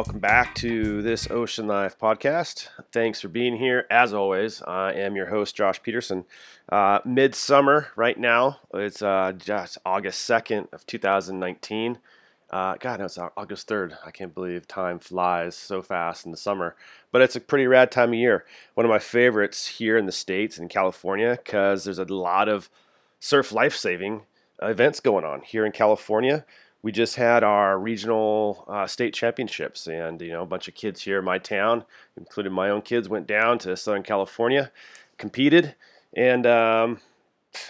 Welcome back to this Ocean Life podcast. Thanks for being here. As always, I am your host, Josh Peterson. Uh, midsummer right now, it's uh, just August 2nd of 2019. Uh, God, no, it's August 3rd. I can't believe time flies so fast in the summer. But it's a pretty rad time of year. One of my favorites here in the States in California because there's a lot of surf life saving events going on here in California we just had our regional uh, state championships, and you know a bunch of kids here in my town, including my own kids, went down to Southern California, competed, and um,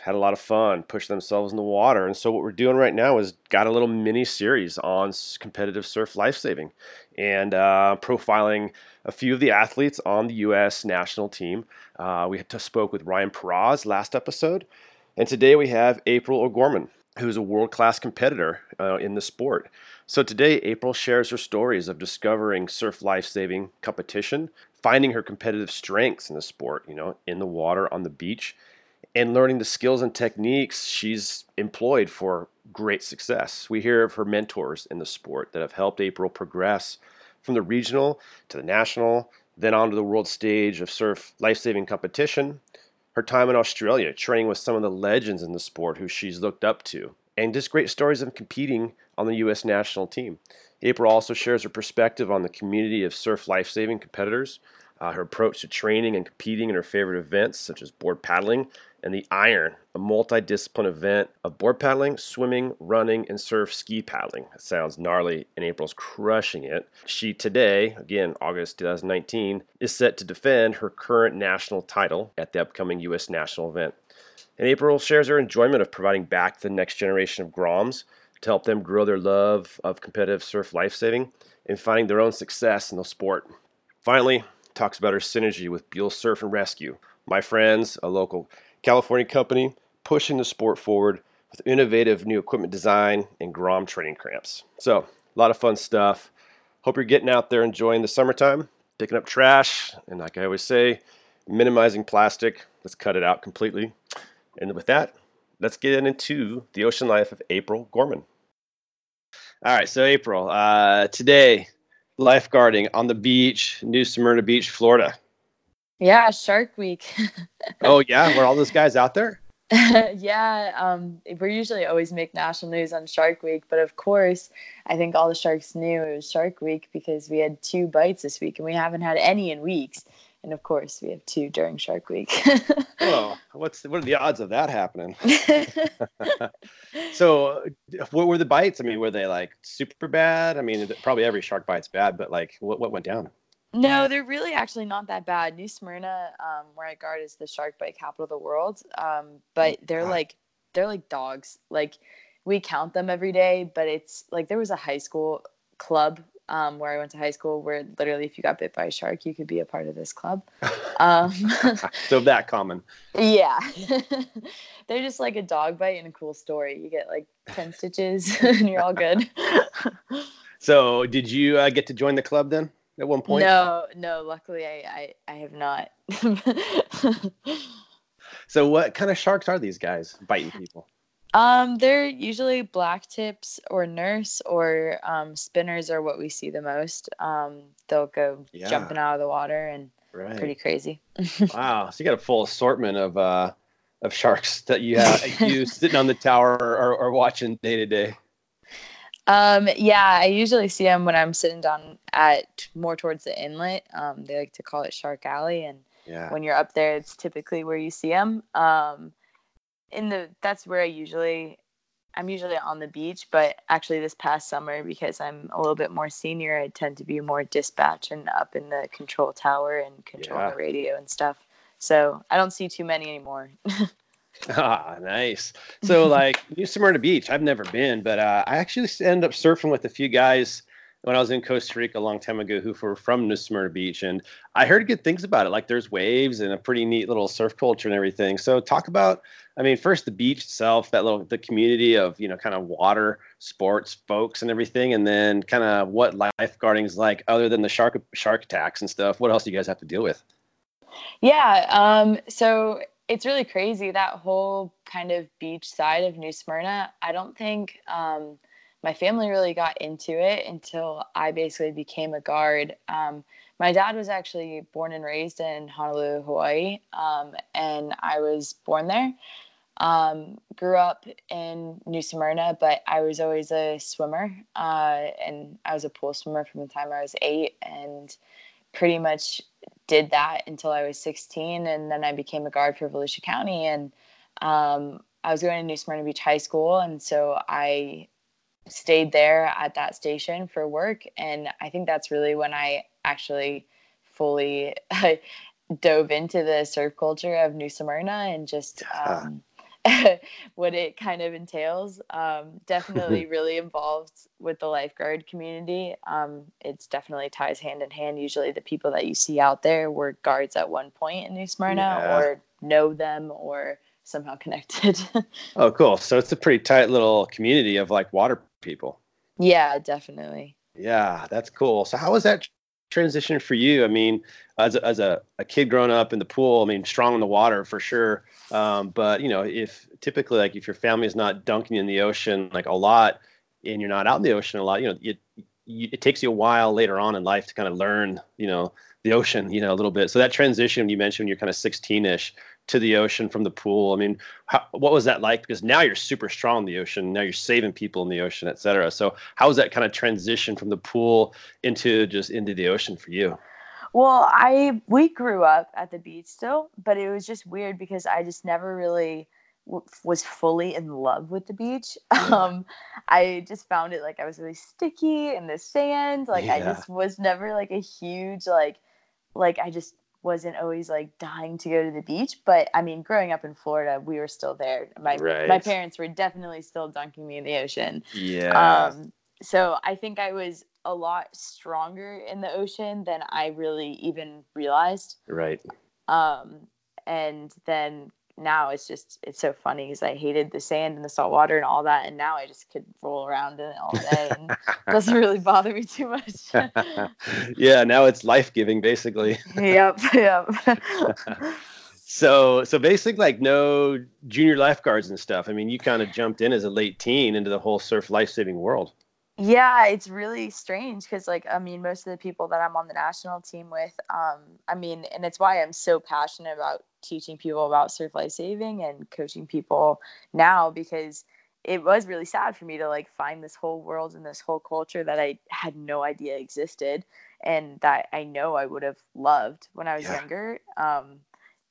had a lot of fun, pushed themselves in the water. And so what we're doing right now is got a little mini series on competitive surf lifesaving and uh, profiling a few of the athletes on the U.S. national team. Uh, we spoke with Ryan Peraz last episode, and today we have April O'Gorman who's a world class competitor uh, in the sport. So today, April shares her stories of discovering surf life saving competition, finding her competitive strengths in the sport, you know, in the water, on the beach, and learning the skills and techniques she's employed for great success. We hear of her mentors in the sport that have helped April progress from the regional to the national, then onto the world stage of surf life saving competition, her time in Australia, training with some of the legends in the sport who she's looked up to, and just great stories of competing on the U.S. national team. April also shares her perspective on the community of surf life-saving competitors, uh, her approach to training and competing in her favorite events such as board paddling and the Iron, a multi-discipline event of board paddling, swimming, running, and surf ski paddling. It sounds gnarly, and April's crushing it. She today, again August 2019, is set to defend her current national title at the upcoming U.S. national event. And April shares her enjoyment of providing back to the next generation of Groms to help them grow their love of competitive surf lifesaving and finding their own success in the sport. Finally, talks about her synergy with Buell Surf and Rescue. My friends, a local California company pushing the sport forward with innovative new equipment design and Grom training cramps. So, a lot of fun stuff. Hope you're getting out there enjoying the summertime, picking up trash, and like I always say, minimizing plastic. Let's cut it out completely. And with that, let's get into the ocean life of April Gorman. All right, so April, uh, today, lifeguarding on the beach, New Smyrna Beach, Florida. Yeah, Shark Week. oh yeah, were all those guys out there? yeah, um, we usually always make national news on Shark Week, but of course, I think all the sharks knew it was Shark Week because we had two bites this week, and we haven't had any in weeks. And of course, we have two during Shark Week. oh, what's what are the odds of that happening? so, what were the bites? I mean, were they like super bad? I mean, probably every shark bite's bad, but like, what what went down? No, they're really actually not that bad. New Smyrna, um, where I guard, is the shark bite capital of the world. Um, but they're like they're like dogs. Like we count them every day, but it's like there was a high school club um, where I went to high school, where literally if you got bit by a shark, you could be a part of this club. Um, so that common. Yeah, they're just like a dog bite and a cool story. You get like ten stitches, and you're all good. so, did you uh, get to join the club then? At one point? No, no. Luckily, I I, I have not. so, what kind of sharks are these guys biting people? Um, they're usually black tips or nurse or um, spinners are what we see the most. Um, they'll go yeah. jumping out of the water and right. pretty crazy. wow, so you got a full assortment of uh, of sharks that you have you sitting on the tower or, or watching day to day. Um, yeah, I usually see them when I'm sitting down at more towards the inlet. Um, they like to call it Shark Alley, and yeah. when you're up there, it's typically where you see them. Um, in the that's where I usually I'm usually on the beach, but actually this past summer because I'm a little bit more senior, I tend to be more dispatch and up in the control tower and control yeah. the radio and stuff. So I don't see too many anymore. Ah, nice. So, like New Smyrna Beach, I've never been, but uh, I actually ended up surfing with a few guys when I was in Costa Rica a long time ago who were from New Smyrna Beach, and I heard good things about it. Like there's waves and a pretty neat little surf culture and everything. So, talk about, I mean, first the beach itself, that little the community of you know kind of water sports folks and everything, and then kind of what lifeguarding is like other than the shark shark attacks and stuff. What else do you guys have to deal with? Yeah. Um, so it's really crazy that whole kind of beach side of New Smyrna. I don't think um, my family really got into it until I basically became a guard. Um, my dad was actually born and raised in Honolulu, Hawaii, um, and I was born there. Um, grew up in New Smyrna, but I was always a swimmer, uh, and I was a pool swimmer from the time I was eight, and pretty much did that until I was 16, and then I became a guard for Volusia County, and um, I was going to New Smyrna Beach High School, and so I stayed there at that station for work. And I think that's really when I actually fully dove into the surf culture of New Smyrna and just um, what it kind of entails. Um, definitely really involved with the lifeguard community. Um, it's definitely ties hand in hand. Usually, the people that you see out there were guards at one point in New Smyrna yeah. or know them or somehow connected. oh, cool. So it's a pretty tight little community of like water people. Yeah, definitely. Yeah, that's cool. So how was that transition for you? I mean, as a, as a, a kid growing up in the pool, I mean, strong in the water for sure. Um, but you know, if typically like if your family is not dunking in the ocean like a lot, and you're not out in the ocean a lot, you know, it you, it takes you a while later on in life to kind of learn, you know, the ocean, you know, a little bit. So that transition you mentioned, you're kind of 16ish to the ocean from the pool. I mean, how, what was that like? Because now you're super strong in the ocean. Now you're saving people in the ocean, et cetera. So how was that kind of transition from the pool into just into the ocean for you? Well, I we grew up at the beach still, but it was just weird because I just never really w- was fully in love with the beach. Um, I just found it like I was really sticky in the sand. Like yeah. I just was never like a huge like like I just wasn't always like dying to go to the beach. But I mean, growing up in Florida, we were still there. My right. my parents were definitely still dunking me in the ocean. Yeah. Um, so I think I was a lot stronger in the ocean than I really even realized. Right. Um, and then now it's just it's so funny because I hated the sand and the salt water and all that, and now I just could roll around in it all day and doesn't really bother me too much. yeah, now it's life giving basically. yep, yep. so so basically like no junior lifeguards and stuff. I mean, you kind of jumped in as a late teen into the whole surf life saving world. Yeah, it's really strange because, like, I mean, most of the people that I'm on the national team with, um, I mean, and it's why I'm so passionate about teaching people about surf life saving and coaching people now because it was really sad for me to like find this whole world and this whole culture that I had no idea existed and that I know I would have loved when I was yeah. younger. Um,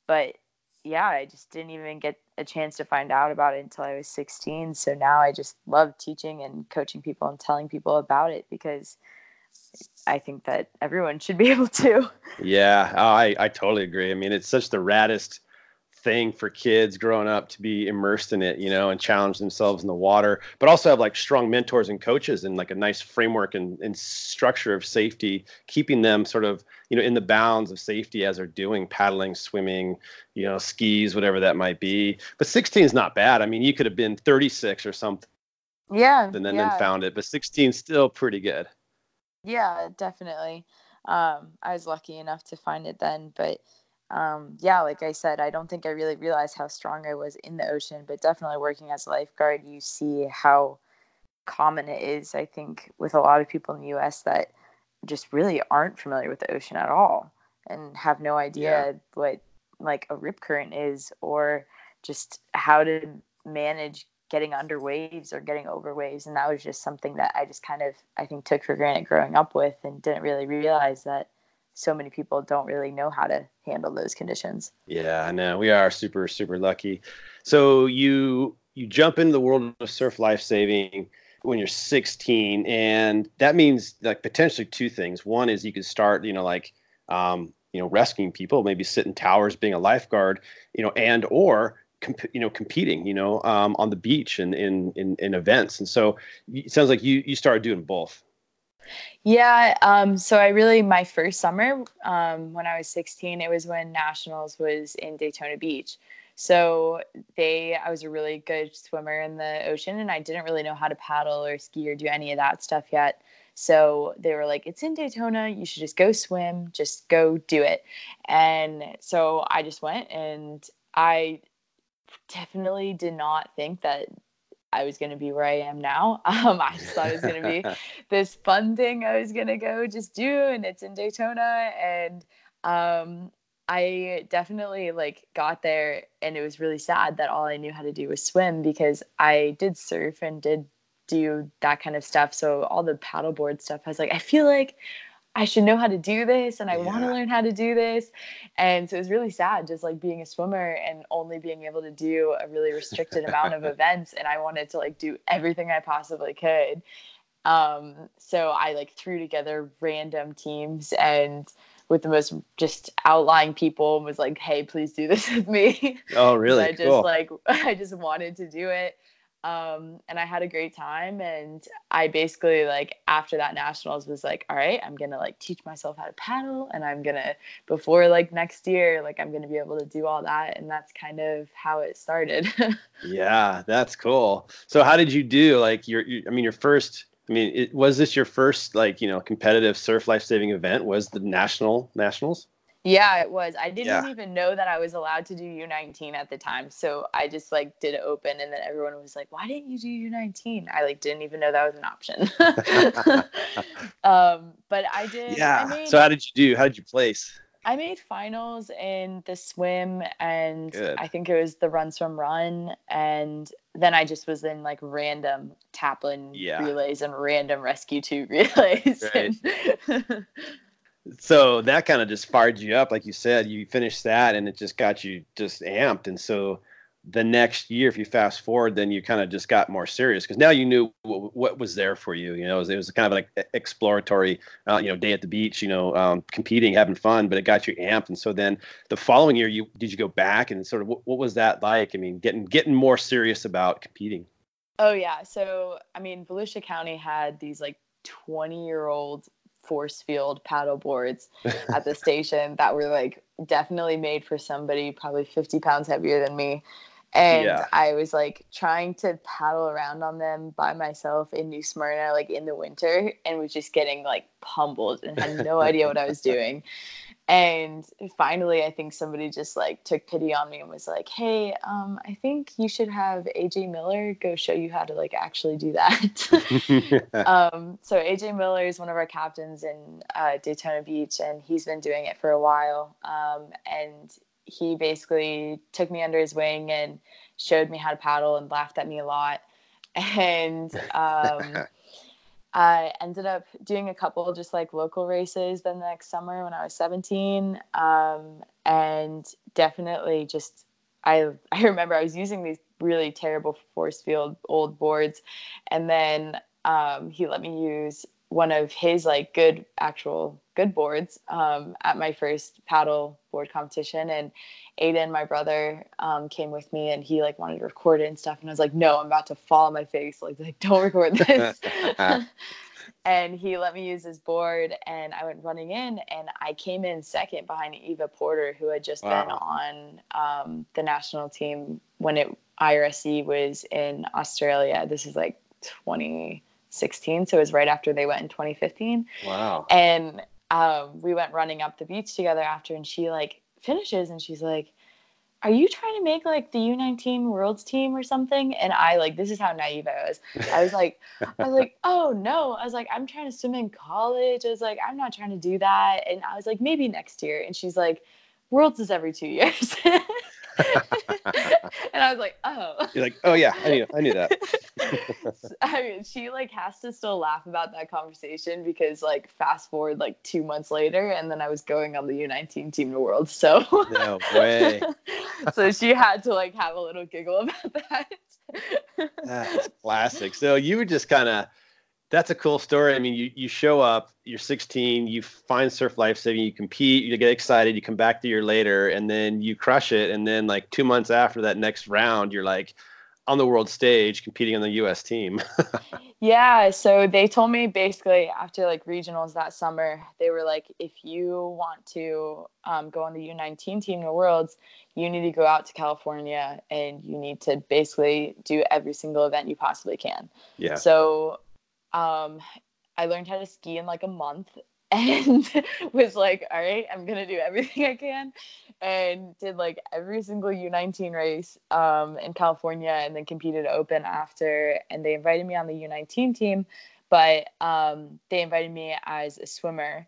but yeah, I just didn't even get a chance to find out about it until I was 16. So now I just love teaching and coaching people and telling people about it because I think that everyone should be able to. Yeah, oh, I, I totally agree. I mean, it's such the raddest thing for kids growing up to be immersed in it, you know, and challenge themselves in the water, but also have like strong mentors and coaches and like a nice framework and, and structure of safety, keeping them sort of, you know, in the bounds of safety as they're doing paddling, swimming, you know, skis, whatever that might be. But 16 is not bad. I mean, you could have been 36 or something. Yeah. And then, yeah. then found it, but 16 still pretty good. Yeah, definitely. Um, I was lucky enough to find it then, but um, yeah, like I said, I don't think I really realized how strong I was in the ocean, but definitely working as a lifeguard, you see how common it is, I think, with a lot of people in the US that just really aren't familiar with the ocean at all and have no idea yeah. what like a rip current is or just how to manage getting under waves or getting over waves and that was just something that i just kind of i think took for granted growing up with and didn't really realize that so many people don't really know how to handle those conditions. Yeah, I know. We are super, super lucky. So you you jump into the world of surf life saving when you're 16, and that means like potentially two things. One is you can start, you know, like um, you know, rescuing people, maybe sit in towers, being a lifeguard, you know, and or comp- you know competing, you know, um, on the beach and in, in in events. And so it sounds like you you started doing both. Yeah. Um, so I really, my first summer um, when I was 16, it was when Nationals was in Daytona Beach. So they, I was a really good swimmer in the ocean and I didn't really know how to paddle or ski or do any of that stuff yet. So they were like, it's in Daytona. You should just go swim, just go do it. And so I just went and I definitely did not think that I was going to be where I am now. Um, I just thought it was going to be this fun thing I was going to go just do, and it's in Daytona. And um, I definitely like got there, and it was really sad that all I knew how to do was swim because I did surf and did do that kind of stuff. So all the paddleboard stuff, I was like, I feel like I should know how to do this and I yeah. want to learn how to do this. And so it was really sad just like being a swimmer and only being able to do a really restricted amount of events. And I wanted to like do everything I possibly could. Um, so I like threw together random teams and with the most just outlying people and was like, hey, please do this with me. Oh, really? I just cool. like, I just wanted to do it um, and I had a great time. And I basically like after that nationals was like, all right, I'm gonna like teach myself how to paddle, and I'm gonna before like next year, like I'm gonna be able to do all that, and that's kind of how it started. yeah, that's cool. So how did you do? Like your, your I mean, your first. I mean, it, was this your first like you know competitive surf life saving event? Was the national nationals? Yeah, it was. I didn't yeah. even know that I was allowed to do U19 at the time. So I just like did it open and then everyone was like, "Why didn't you do U19?" I like didn't even know that was an option. um, but I did Yeah. I made, so how did you do? How did you place? I made finals in the swim and Good. I think it was the run swim run and then I just was in like random taplin yeah. relays and random rescue two relays. Right. And so that kind of just fired you up like you said you finished that and it just got you just amped. And so the next year if you fast forward then you kind of just got more serious because now you knew what, what, was there for you you know? It was, it was kind of like exploratory uh, you know day at the beach you know um, competing having fun but it got you amped. And so then the following year you did you go back and sort of what, what was that like? I mean getting getting more serious about competing. Oh yeah. So i mean volusia county had these like 20 year old force field paddle boards at the station that were like definitely made for somebody probably 50 pounds heavier than me and yeah. I was like trying to paddle around on them by myself in New Smyrna, like in the winter, and was just getting like pummeled and had no idea what I was doing. And finally, I think somebody just like took pity on me and was like, "Hey, um, I think you should have AJ Miller go show you how to like actually do that." um, so AJ Miller is one of our captains in uh, Daytona Beach, and he's been doing it for a while. Um, and he basically took me under his wing and showed me how to paddle and laughed at me a lot. And um, I ended up doing a couple just like local races then the next summer when I was 17. Um, and definitely just, I, I remember I was using these really terrible force field old boards. And then um, he let me use one of his like good actual good boards um, at my first paddle board competition. And aiden my brother um, came with me and he like wanted to record it and stuff. And i was like no i'm about to fall on my face. Like, like don't record this. And he let me use his board and i went running in and i came in second behind eva porter who had just wow. been on um, the national team when it irsc was in australia. This is like 20 16 so it was right after they went in 2015 wow. And um, we went running up the beach together after and she like finishes and she's like are you trying to make like the u19 worlds team or something? And i like this is how naive i was. I was like i was like oh no. I was like i'm trying to swim in college. I was like i'm not trying to do that. And i was like maybe next year. And she's like worlds is every two years and I was like, oh. You're like, oh yeah, I knew, I knew that. I mean, she like has to still laugh about that conversation because like fast forward like two months later, and then I was going on the U19 team to World. So no way. so she had to like have a little giggle about that. That's classic. So you were just kind of that's a cool story. I mean, you, you show up, you're 16, you find surf life saving, you compete, you get excited, you come back the year later, and then you crush it. And then, like, two months after that next round, you're like on the world stage competing on the US team. yeah. So they told me basically after like regionals that summer, they were like, if you want to um, go on the U19 team to worlds, you need to go out to California and you need to basically do every single event you possibly can. Yeah. So um, I learned how to ski in like a month and was like, all right, I'm gonna do everything I can, and did like every single U19 race um, in California, and then competed open after. And they invited me on the U19 team, but um, they invited me as a swimmer,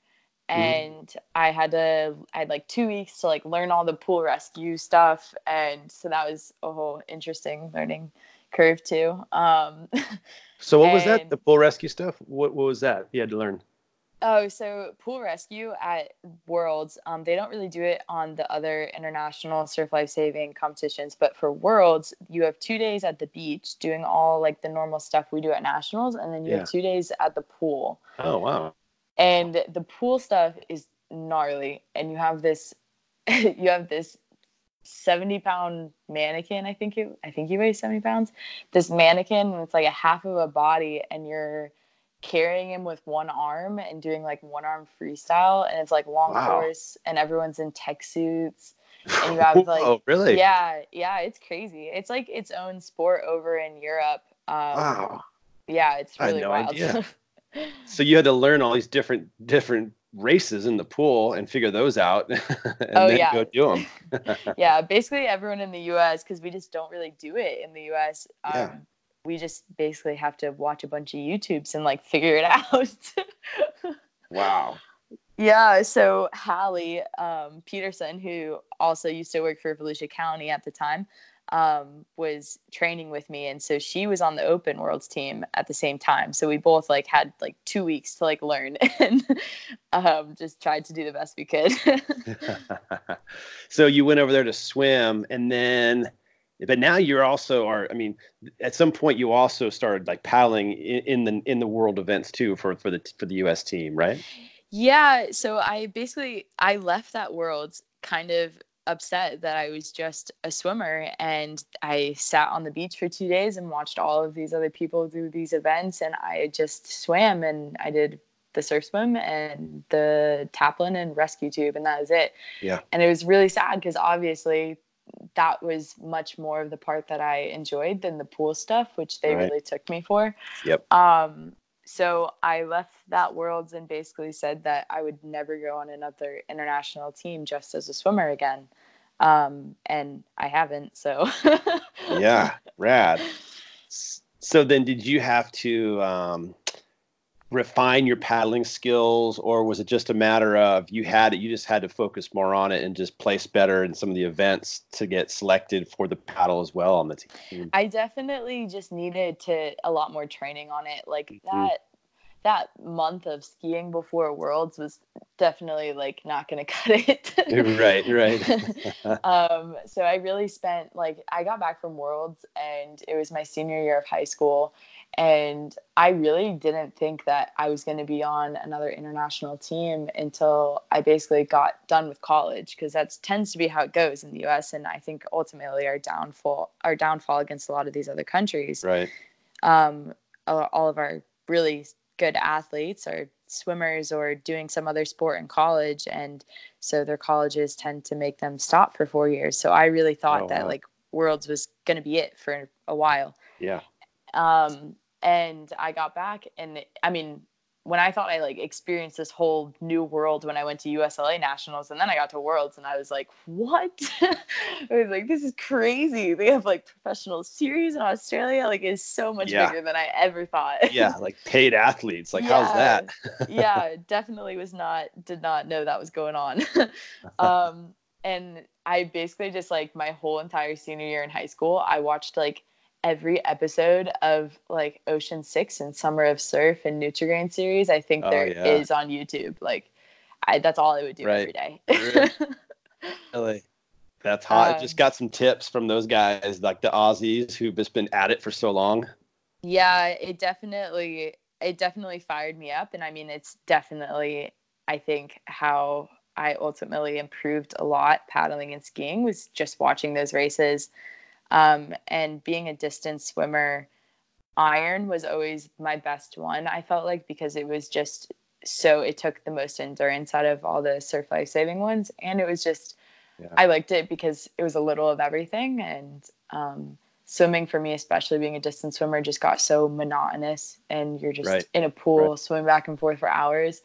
mm-hmm. and. I had to I had like two weeks to like learn all the pool rescue stuff, and so that was a whole interesting learning curve too. Um, so what and, was that? The pool rescue stuff? What what was that you had to learn? Oh, so pool rescue at Worlds, um, they don't really do it on the other international surf life saving competitions, but for Worlds, you have two days at the beach doing all like the normal stuff we do at nationals, and then you yeah. have two days at the pool. Oh wow! And the pool stuff is gnarly, and you have this, you have this 70 pound mannequin i think you i think you weigh 70 pounds. This mannequin it's like a half of a body and you're carrying him with one arm and doing like one arm freestyle and it's like long wow. course and everyone's in tech suits and you have like oh really? yeah yeah it's crazy. It's like its own sport over in europe. Um, wow. yeah it's really no wild. so you had to learn all these different different races in the pool and figure those out and oh, then yeah. go do them yeah basically everyone in the us because we just don't really do it in the us um, yeah we just basically have to watch a bunch of YouTubes and like figure it out. wow. Yeah, so Hallie um, Peterson, who also used to work for Volusia County at the time, um, was training with me, and so she was on the Open Worlds team at the same time. So we both like had like two weeks to like learn and um, just tried to do the best we could. so you went over there to swim, and then but now you're also are i mean at some point you also started like paddling in, in, the in the world events too for for the for the us team right yeah so i basically i left that world kind of upset that i was just a swimmer and i sat on the beach for two days and watched all of these other people do these events and i just swam and i did the surf swim and the taplin and rescue tube and that was it yeah and it was really sad because obviously that was much more of the part that I enjoyed than the pool stuff, which they right. really took me for. Yep. Um, so I left that worlds and basically said that I would never go on another international team just as a swimmer again. Um, and I haven't. So. yeah, rad. So then, did you have to? Um, refine your paddling skills or was it just a matter of you had it you just had to focus more on it and just place better in some of the events to get selected for the paddle as well on the team? I definitely just needed to a lot more training on it. Like mm-hmm. that that month of skiing before worlds was definitely like not gonna cut it. Right right. Um so i really spent like i got back from worlds and it was my senior year of high school and I really didn't think that I was going to be on another international team until I basically got done with college because that tends to be how it goes in the US and I think ultimately our downfall our downfall against a lot of these other countries. Right. Um, all of our really good athletes are swimmers or doing some other sport in college and so their colleges tend to make them stop for 4 years. So I really thought oh, that wow. like worlds was going to be it for a while. Yeah. Um, and I got back and I mean when I thought I like experienced this whole new world when I went to USLA nationals and then I got to worlds and I was like, what? I was like, this is crazy. They have like professional series in Australia. Like it's so much yeah. bigger than I ever thought. yeah. Like paid athletes. Like yeah. how's that? yeah. Definitely was not, did not know that was going on. um, and I basically just like my whole entire senior year in high school, I watched like every episode of like Ocean Six and Summer of Surf and Nutrigrain series. I think oh, there yeah. is on YouTube. Like, I that's all I would do right. every day. really? That's hot. Um, just got some tips from those guys, like the Aussies who've just been at it for so long. Yeah, it definitely it definitely fired me up, and I mean, it's definitely I think how I ultimately improved a lot paddling and skiing was just watching those races um, and being a distance swimmer, iron was always my best one. I felt like because it was just so it took the most endurance out of all the surf life saving ones, and it was just yeah. I liked it because it was a little of everything. And um, swimming for me, especially being a distance swimmer, just got so monotonous, and you're just right. in a pool right. swimming back and forth for hours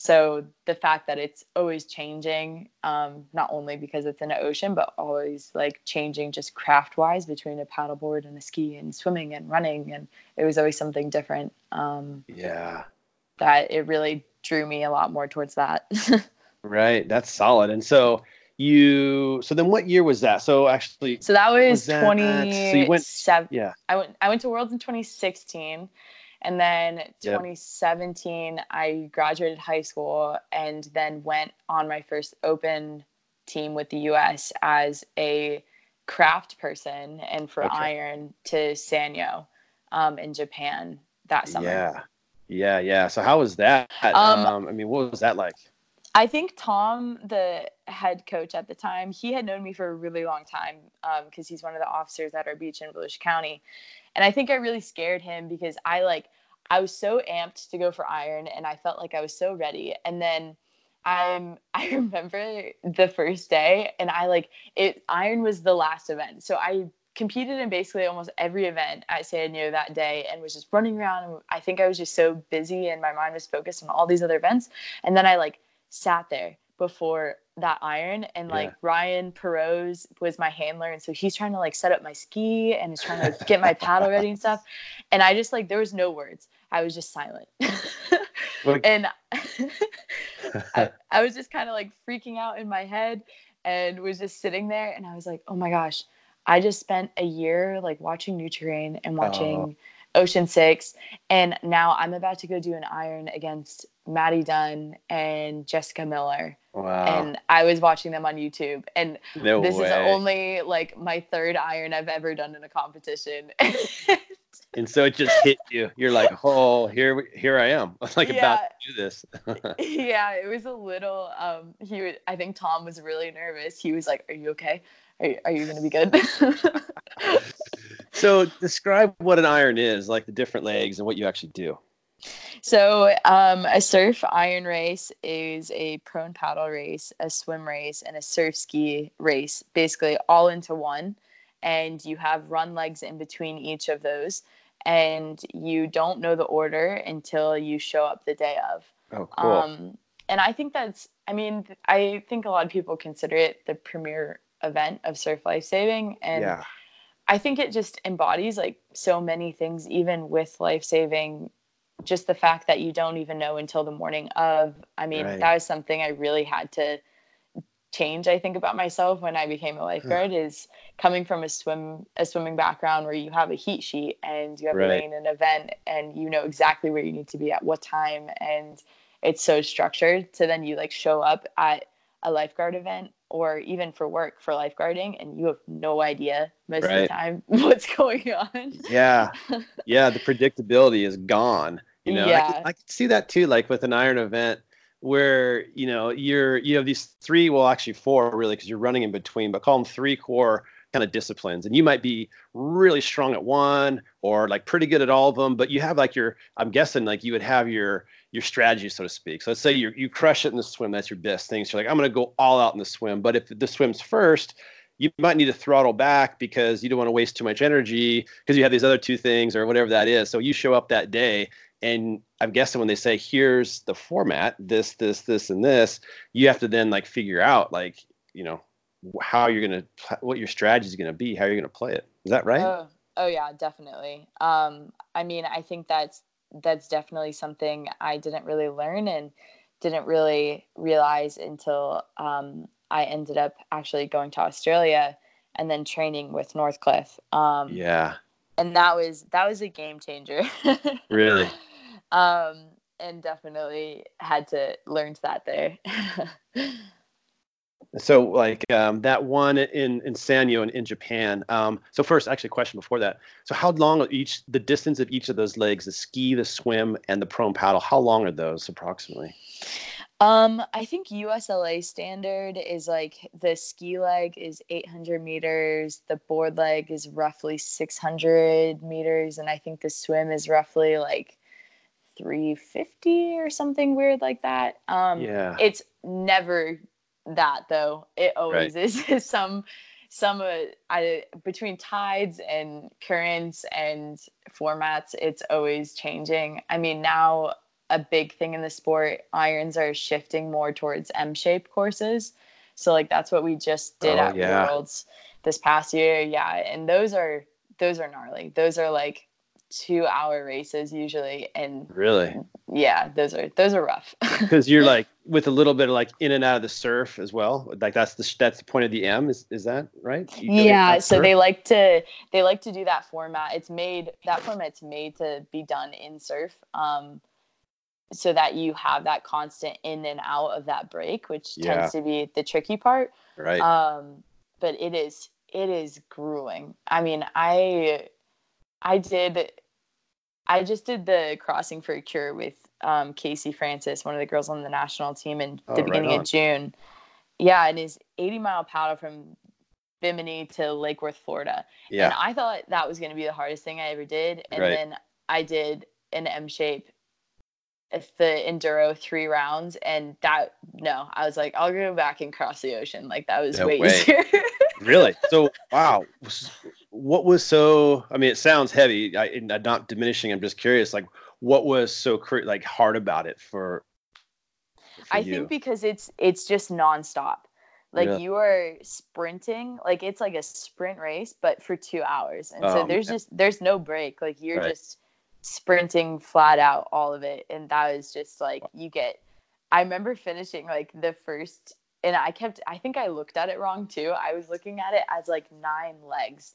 So the fact that it's always changing, um, not only because it's in an ocean, but always like changing just craft wise between a paddleboard and a ski and swimming and running. And it was always something different. Um, yeah. That it really drew me a lot more towards that. right. That's solid. And so you, so then what year was that? So actually, so that was, was that, 20, so you went, yeah. I went, I went to Worlds in 2016 and then 2017, yep. I graduated high school and then went on my first open team with the US as a craft person and for okay. iron to Sanyo um, in Japan that summer. Yeah. Yeah. Yeah. So how was that? Um, um, I mean, what was that like? I think Tom, the head coach at the time, he had known me for a really long time because um, he's one of the officers at our beach in Volusia County. And I think I really scared him because I like I was so amped to go for iron and I felt like I was so ready. And then I'm I remember the first day and I like it iron was the last event. So I competed in basically almost every event at San Diego that day and was just running around and I think I was just so busy and my mind was focused on all these other events. And then I like sat there before that iron and like yeah. Ryan Perot was my handler and so he's trying to like set up my ski and is trying to get my paddle ready and stuff and I just like there was no words I was just silent and I, I was just kind of like freaking out in my head and was just sitting there and I was like oh my gosh I just spent a year like watching Nutrigrain and oh. watching oh. Ocean Six and now I'm about to go do an iron against Maddie Dunn and Jessica Miller Wow. And I was watching them on YouTube. And no this way. is only like my third iron I've ever done in a competition. and so it just hit you. You're like, oh, here, here I am. I'm like yeah. about to do this. yeah, it was a little. Um, he, was, I think Tom was really nervous. He was like, "Are you okay? Are you, are you going to be good?" so describe what an iron is, like the different legs and what you actually do. So, um, a surf iron race is a prone paddle race, a swim race, and a surf ski race, basically all into one. And you have run legs in between each of those. And you don't know the order until you show up the day of. Oh, cool. Um, and I think that's, I mean, I think a lot of people consider it the premier event of surf life saving. And yeah. I think it just embodies like so many things, even with life saving just the fact that you don't even know until the morning of i mean right. that was something i really had to change i think about myself when i became a hmm. lifeguard is coming from a swim a swimming background where you have a heat sheet and you have right. lane an event and you know exactly where you need to be at what time and it's so structured so then you like show up at a lifeguard event or even for work for lifeguarding and you have no idea most right. of the time what's going on yeah yeah the predictability is gone you know, yeah. I, can, I see that too, like with an iron event where you know you're you have these three, well, actually four really, because you're running in between, but call them three core kind of disciplines, and you might be really strong at one or like pretty good at all of them, but you have like your, I'm guessing like you would have your your strategy, so to speak. So let's say you you crush it in the swim, that's your best thing. So you're like, I'm going to go all out in the swim, but if the swim's first you might need to throttle back because you don't want to waste too much energy because you have these other two things or whatever that is. So you show up that day and i'm guessing when they say here's the format this this this and this you have to then like figure out like you know how you're gonna what your strategy is gonna be how you're gonna play it. Is that right? Oh, oh yeah definitely. Um i mean i think that's that's definitely something i didn't really learn and didn't really realize until um, i ended up actually going to australia and then training with northcliffe um, yeah and that was that was a game changer really um, and definitely had to learn that there. so like um, that one in in Sanyo in, in Japan. Um, so first, actually, question before that. So how long are each the distance of each of those legs, the ski, the swim, and the prone paddle? How long are those approximately? Um, I think USLA standard is like the ski leg is 800 meters, the board leg is roughly 600 meters, and I think the swim is roughly like 350 or something weird like that. Um, yeah. It's never that though. It always right. is some some uh, I, between tides and currents and formats. It's always changing. I mean, now a big thing in the sport. Irons are shifting more towards M shaped courses. So like that's what we just did oh, at yeah. Worlds this past year. Yeah. And those are those are gnarly. Those are like two hour races usually and really yeah those are those are rough because you're like with a little bit of like in and out of the surf as well like that's the that's the point of the m is is that right yeah so surf? they like to they like to do that format it's made that format's made to be done in surf um so that you have that constant in and out of that break which yeah. tends to be the tricky part right um but it is it is grueling i mean i I did. I just did the crossing for a cure with um, Casey Francis, one of the girls on the national team, in oh, the beginning right of June. Yeah, and his 80 mile paddle from Bimini to Lake Worth, Florida. Yeah. And I thought that was going to be the hardest thing I ever did. And right. then I did an M shape the enduro three rounds and that no i was like i'll go back and cross the ocean. Like that was no way, way. easier. Really? So wow. What was so i mean it sounds heavy I, am not diminishing i'm just curious like what was so like hard about it for, for i you? think because it's it's just nonstop. Like yeah. you are sprinting like it's like a sprint race but for two hours and so um, there's just there's no break. Like you're right. just sprinting flat out all of it and that was just like you get i remember finishing like the first and i kept i think i looked at it wrong too i was looking at it as like nine legs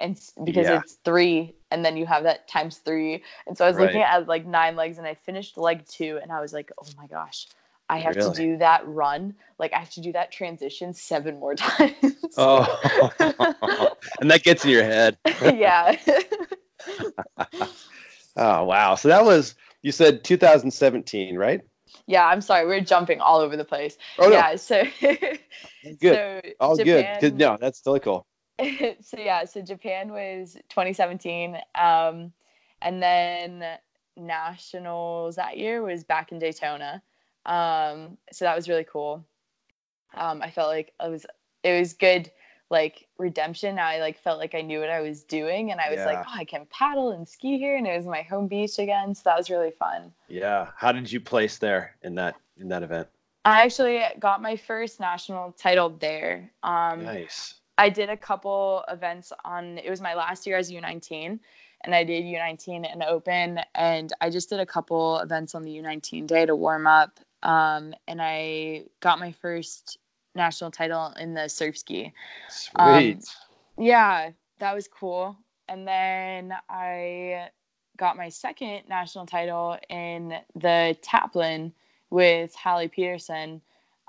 and because yeah. it's three and then you have that times three and so i was right. looking at like nine legs and i finished leg two and i was like oh my gosh i have really? to do that run like i have to do that transition seven more times oh and that gets in your head yeah oh wow. So that was you said 2017 right? Yeah i'm sorry. We're jumping all over the place. Oh, yeah no. so good. so all Japan, good. No that's totally cool. So yeah, so Japan was 2017, um, and then nationals that year was back in Daytona. Um, so that was really cool. Um, I felt like it was it was good like redemption. I like felt like I knew what I was doing, and I was yeah. like, oh, I can paddle and ski here, and it was my home beach again. So that was really fun. Yeah. How did you place there in that in that event? I actually got my first national title there. Um, nice. I did a couple events on it was my last year as U19 and I did U19 and open and I just did a couple events on the U19 day to warm up um, and I got my first national title in the surf ski. Sweet. Um, yeah, that was cool. And then I got my second national title in the Taplin with Hallie Peterson.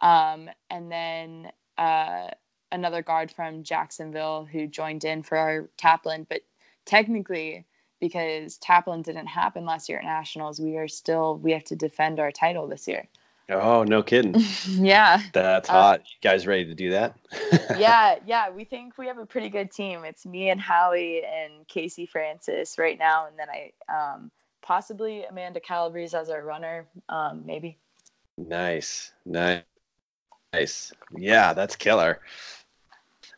Um, and then uh, another guard from Jacksonville who joined in for our Taplin. But technically, because Taplin didn't happen last year at Nationals, we are still we have to defend our title this year. Oh, no kidding. yeah. That's uh, hot. You guys ready to do that? yeah, yeah. We think we have a pretty good team. It's me and Howie and Casey Francis right now. And then I um, possibly Amanda Calabrese as our runner, um, maybe. Nice. Nice. Nice. Yeah, that's killer.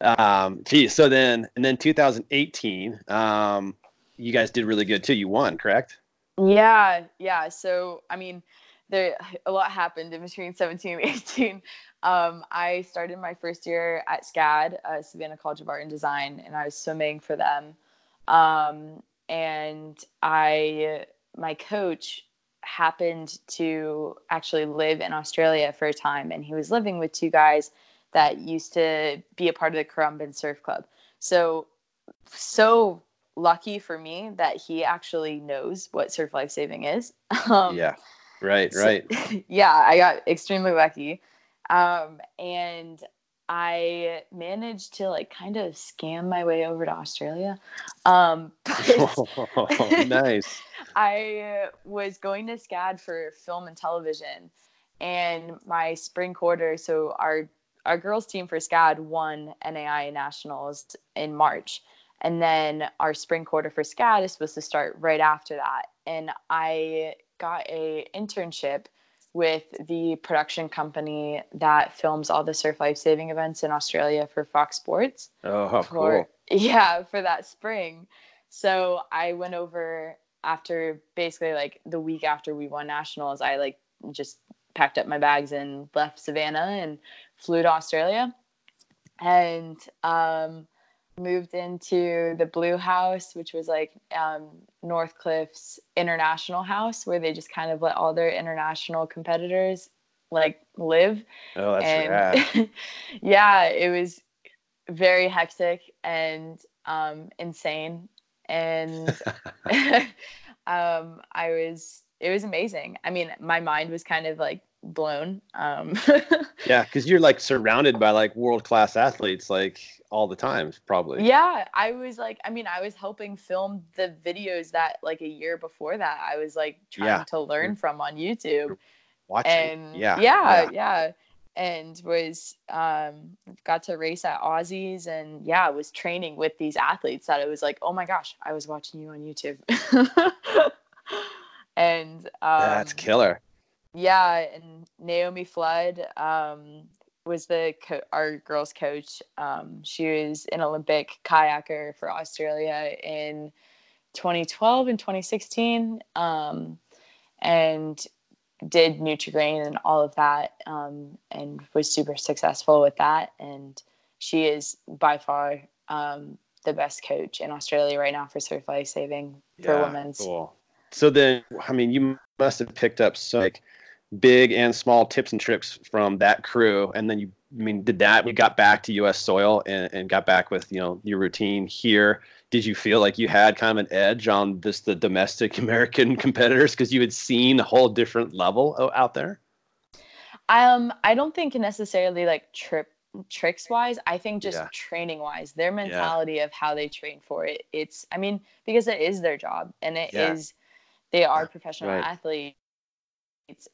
Um, geez, so then and then 2018, um, you guys did really good too. You won, correct? Yeah, yeah. So I mean, there a lot happened in between 17 and 18. Um, I started my first year at SCAD, uh, Savannah College of Art and Design, and I was swimming for them. Um, and I, my coach happened to actually live in Australia for a time, and he was living with two guys that used to be a part of the Currumbin Surf Club. So, so lucky for me that he actually knows what surf life saving is. Um, yeah, right, so, right. yeah, I got extremely lucky. Um, and I managed to like kind of scam my way over to Australia. Um, oh, nice. I was going to SCAD for film and television, and my spring quarter. So our our girls team for SCAD won NAIA nationals in March, and then our spring quarter for SCAD is supposed to start right after that. And I got a internship with the production company that films all the surf life saving events in Australia for Fox Sports. Oh, for, cool. Yeah, for that spring. So I went over after basically like the week after we won nationals, I like just packed up my bags and left Savannah and flew to Australia and um, moved into the Blue House, which was like um, Northcliffe's international house where they just kind of let all their international competitors like live. Oh, that's and, yeah, it was very hectic and um, insane. And um, I was, it was amazing. I mean, my mind was kind of like blown. Um, yeah, because you're like surrounded by like world class athletes like all the time, probably. Yeah, I was like, I mean, I was helping film the videos that like a year before that I was like trying yeah. to learn from on YouTube. Watching. And yeah. yeah, yeah, yeah. And was um got to race at Aussies and yeah, was training with these athletes that it was like, oh my gosh, I was watching you on YouTube. and um, yeah, that's killer yeah, and Naomi Flood um, was the co- our girls' coach. Um, she was an Olympic kayaker for Australia in 2012 and 2016, um, and did Nutrigrain and all of that, um, and was super successful with that. And she is by far um, the best coach in Australia right now for surf life saving for yeah, women's. Cool. So then, I mean, you must have picked up so like big and small tips and tricks from that crew and then you I mean did that you got back to US soil and, and got back with you know your routine here did you feel like you had kind of an edge on this the domestic American competitors because you had seen a whole different level out there um I don't think necessarily like trip tricks wise i think just yeah. training wise their mentality yeah. of how they train for it it's i mean because it is their job and it yeah. is they are professional right. athletes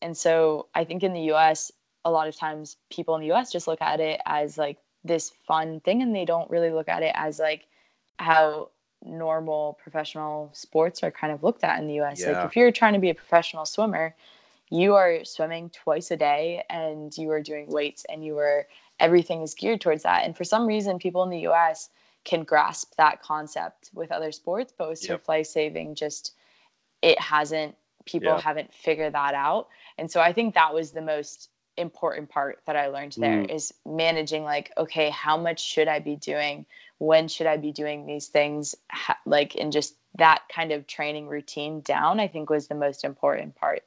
and so I think in the US, a lot of times people in the US just look at it as like this fun thing and they don't really look at it as like how normal professional sports are kind of looked at in the US. Yeah. Like if you're trying to be a professional swimmer, you are swimming twice a day and you are doing weights and you are everything is geared towards that. And for some reason people in the US can grasp that concept with other sports, but with yep. surf life saving just it hasn't people yeah. haven't figured that out and so i think that was the most important part that i learned there mm. is managing like okay how much should i be doing when should i be doing these things like and just that kind of training routine down i think was the most important part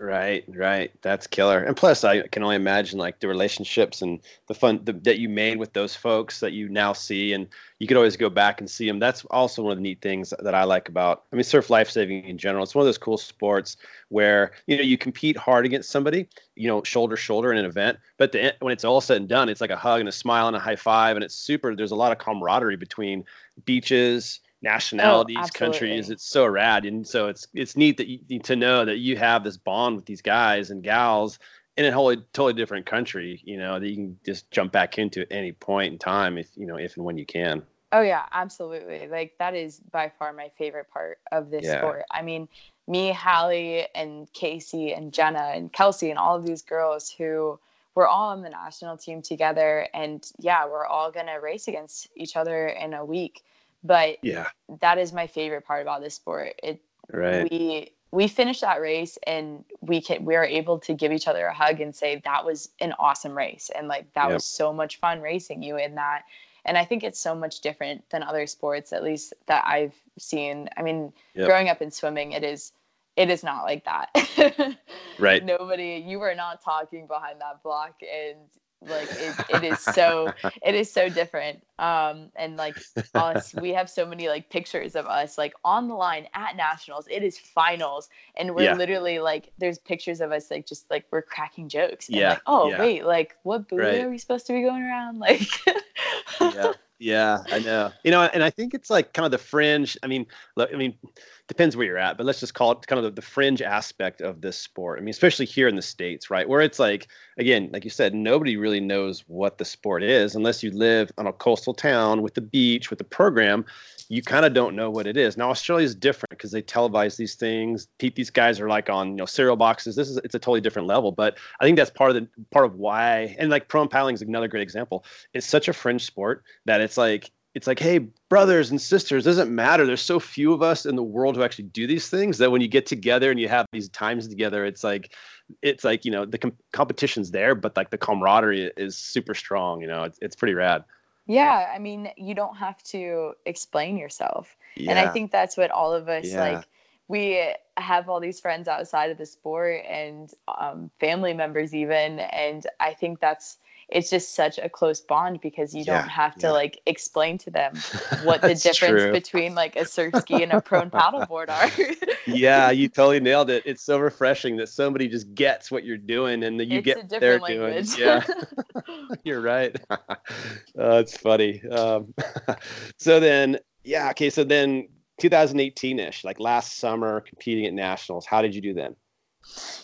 Right, right. That's killer. And plus, I can only imagine like the relationships and the fun the, that you made with those folks that you now see, and you could always go back and see them. That's also one of the neat things that I like about. I mean, surf lifesaving in general. It's one of those cool sports where you know you compete hard against somebody, you know, shoulder to shoulder in an event, but the, when it's all said and done, it's like a hug and a smile and a high five, and it's super. There's a lot of camaraderie between beaches Oh, nationalities, oh, countries. It's so rad, and so it's it's neat that you need to know that you have this bond with these guys and gals in a wholly totally different country. You know that you can just jump back into at any point in time if you know if and when you can. Oh yeah, absolutely. Like that is by far my favorite part of this yeah. sport. I mean, me, Hallie, and Casey, and Jenna, and Kelsey, and all of these girls who we're all on the national team together, and yeah, we're all gonna race against each other in a week. But yeah, that is my favorite part about this sport. It right. we we finished that race and we can we are able to give each other a hug and say that was an awesome race and like that yep. was so much fun racing you in that and i think it's so much different than other sports at least that i've seen i mean yep. growing up in swimming it is it is not like that right nobody you are not talking behind that block and like it, it is so it is so different um and like us we have so many like pictures of us like on the line at nationals it is finals and we're yeah. literally like there's pictures of us like just like we're cracking jokes yeah like oh yeah. wait like what booty right. are we supposed to be going around like yeah yeah i know you know and i think it's like kind of the fringe i mean look i mean depends where you're at, but let's just call it kind of the, the, fringe aspect of this sport. I mean, especially here in the States, right? Where it's like, again, like you said, nobody really knows what the sport is unless you live on a coastal town with the beach, with the program. You kind of don't know what it is. Now, Australia is different because they televise these things. These guys are like on, you know, cereal boxes. This is, it's a totally different level, but I think that's part of the, part of why, and like pro paddling is another great example. It's such a fringe sport that it's like, it's like, hey, brothers and sisters, doesn't matter. There's so few of us in the world who actually do these things that when you get together and you have these times together, it's like, it's like you know the com- competition's there, but like the camaraderie is super strong. You know, it's it's pretty rad. Yeah, I mean, you don't have to explain yourself, yeah. and I think that's what all of us yeah. like. We have all these friends outside of the sport and um, family members even, and I think that's it's just such a close bond because you yeah, don't have to yeah. like explain to them what the difference true. between like a surf ski and a prone paddleboard are. yeah, you totally nailed it. It's so refreshing that somebody just gets what you're doing and that you it's get what they're language. doing. Yeah, you're right. That's it's funny. Um, so then, yeah, okay. So then 2018ish, like last summer, competing at nationals. How did you do then?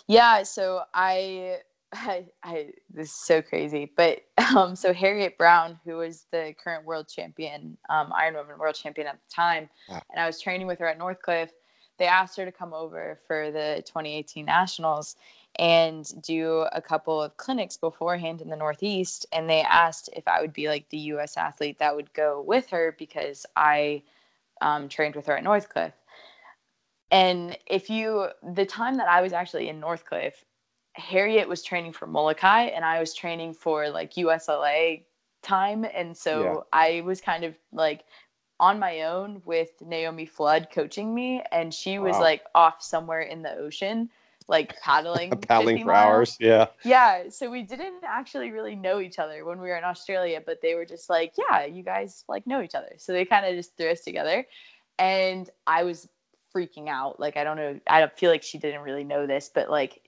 Yeah, so I I, I this is so crazy, but um, so Harriet Brown, who was the current world champion, um, Ironwoman world champion at the time, wow. and I was training with her at Northcliffe. They asked her to come over for the 2018 nationals and do a couple of clinics beforehand in the Northeast, and they asked if I would be like the U.S. athlete that would go with her because I um, trained with her at Northcliffe. And if you, the time that I was actually in Northcliffe, Harriet was training for Molokai and I was training for like USLA time. And so yeah. I was kind of like on my own with Naomi Flood coaching me. And she was wow. like off somewhere in the ocean, like paddling. paddling for miles. hours. Yeah. Yeah. So we didn't actually really know each other when we were in Australia, but they were just like, yeah, you guys like know each other. So they kind of just threw us together. And I was freaking out. Like, I don't know. I don't feel like she didn't really know this, but like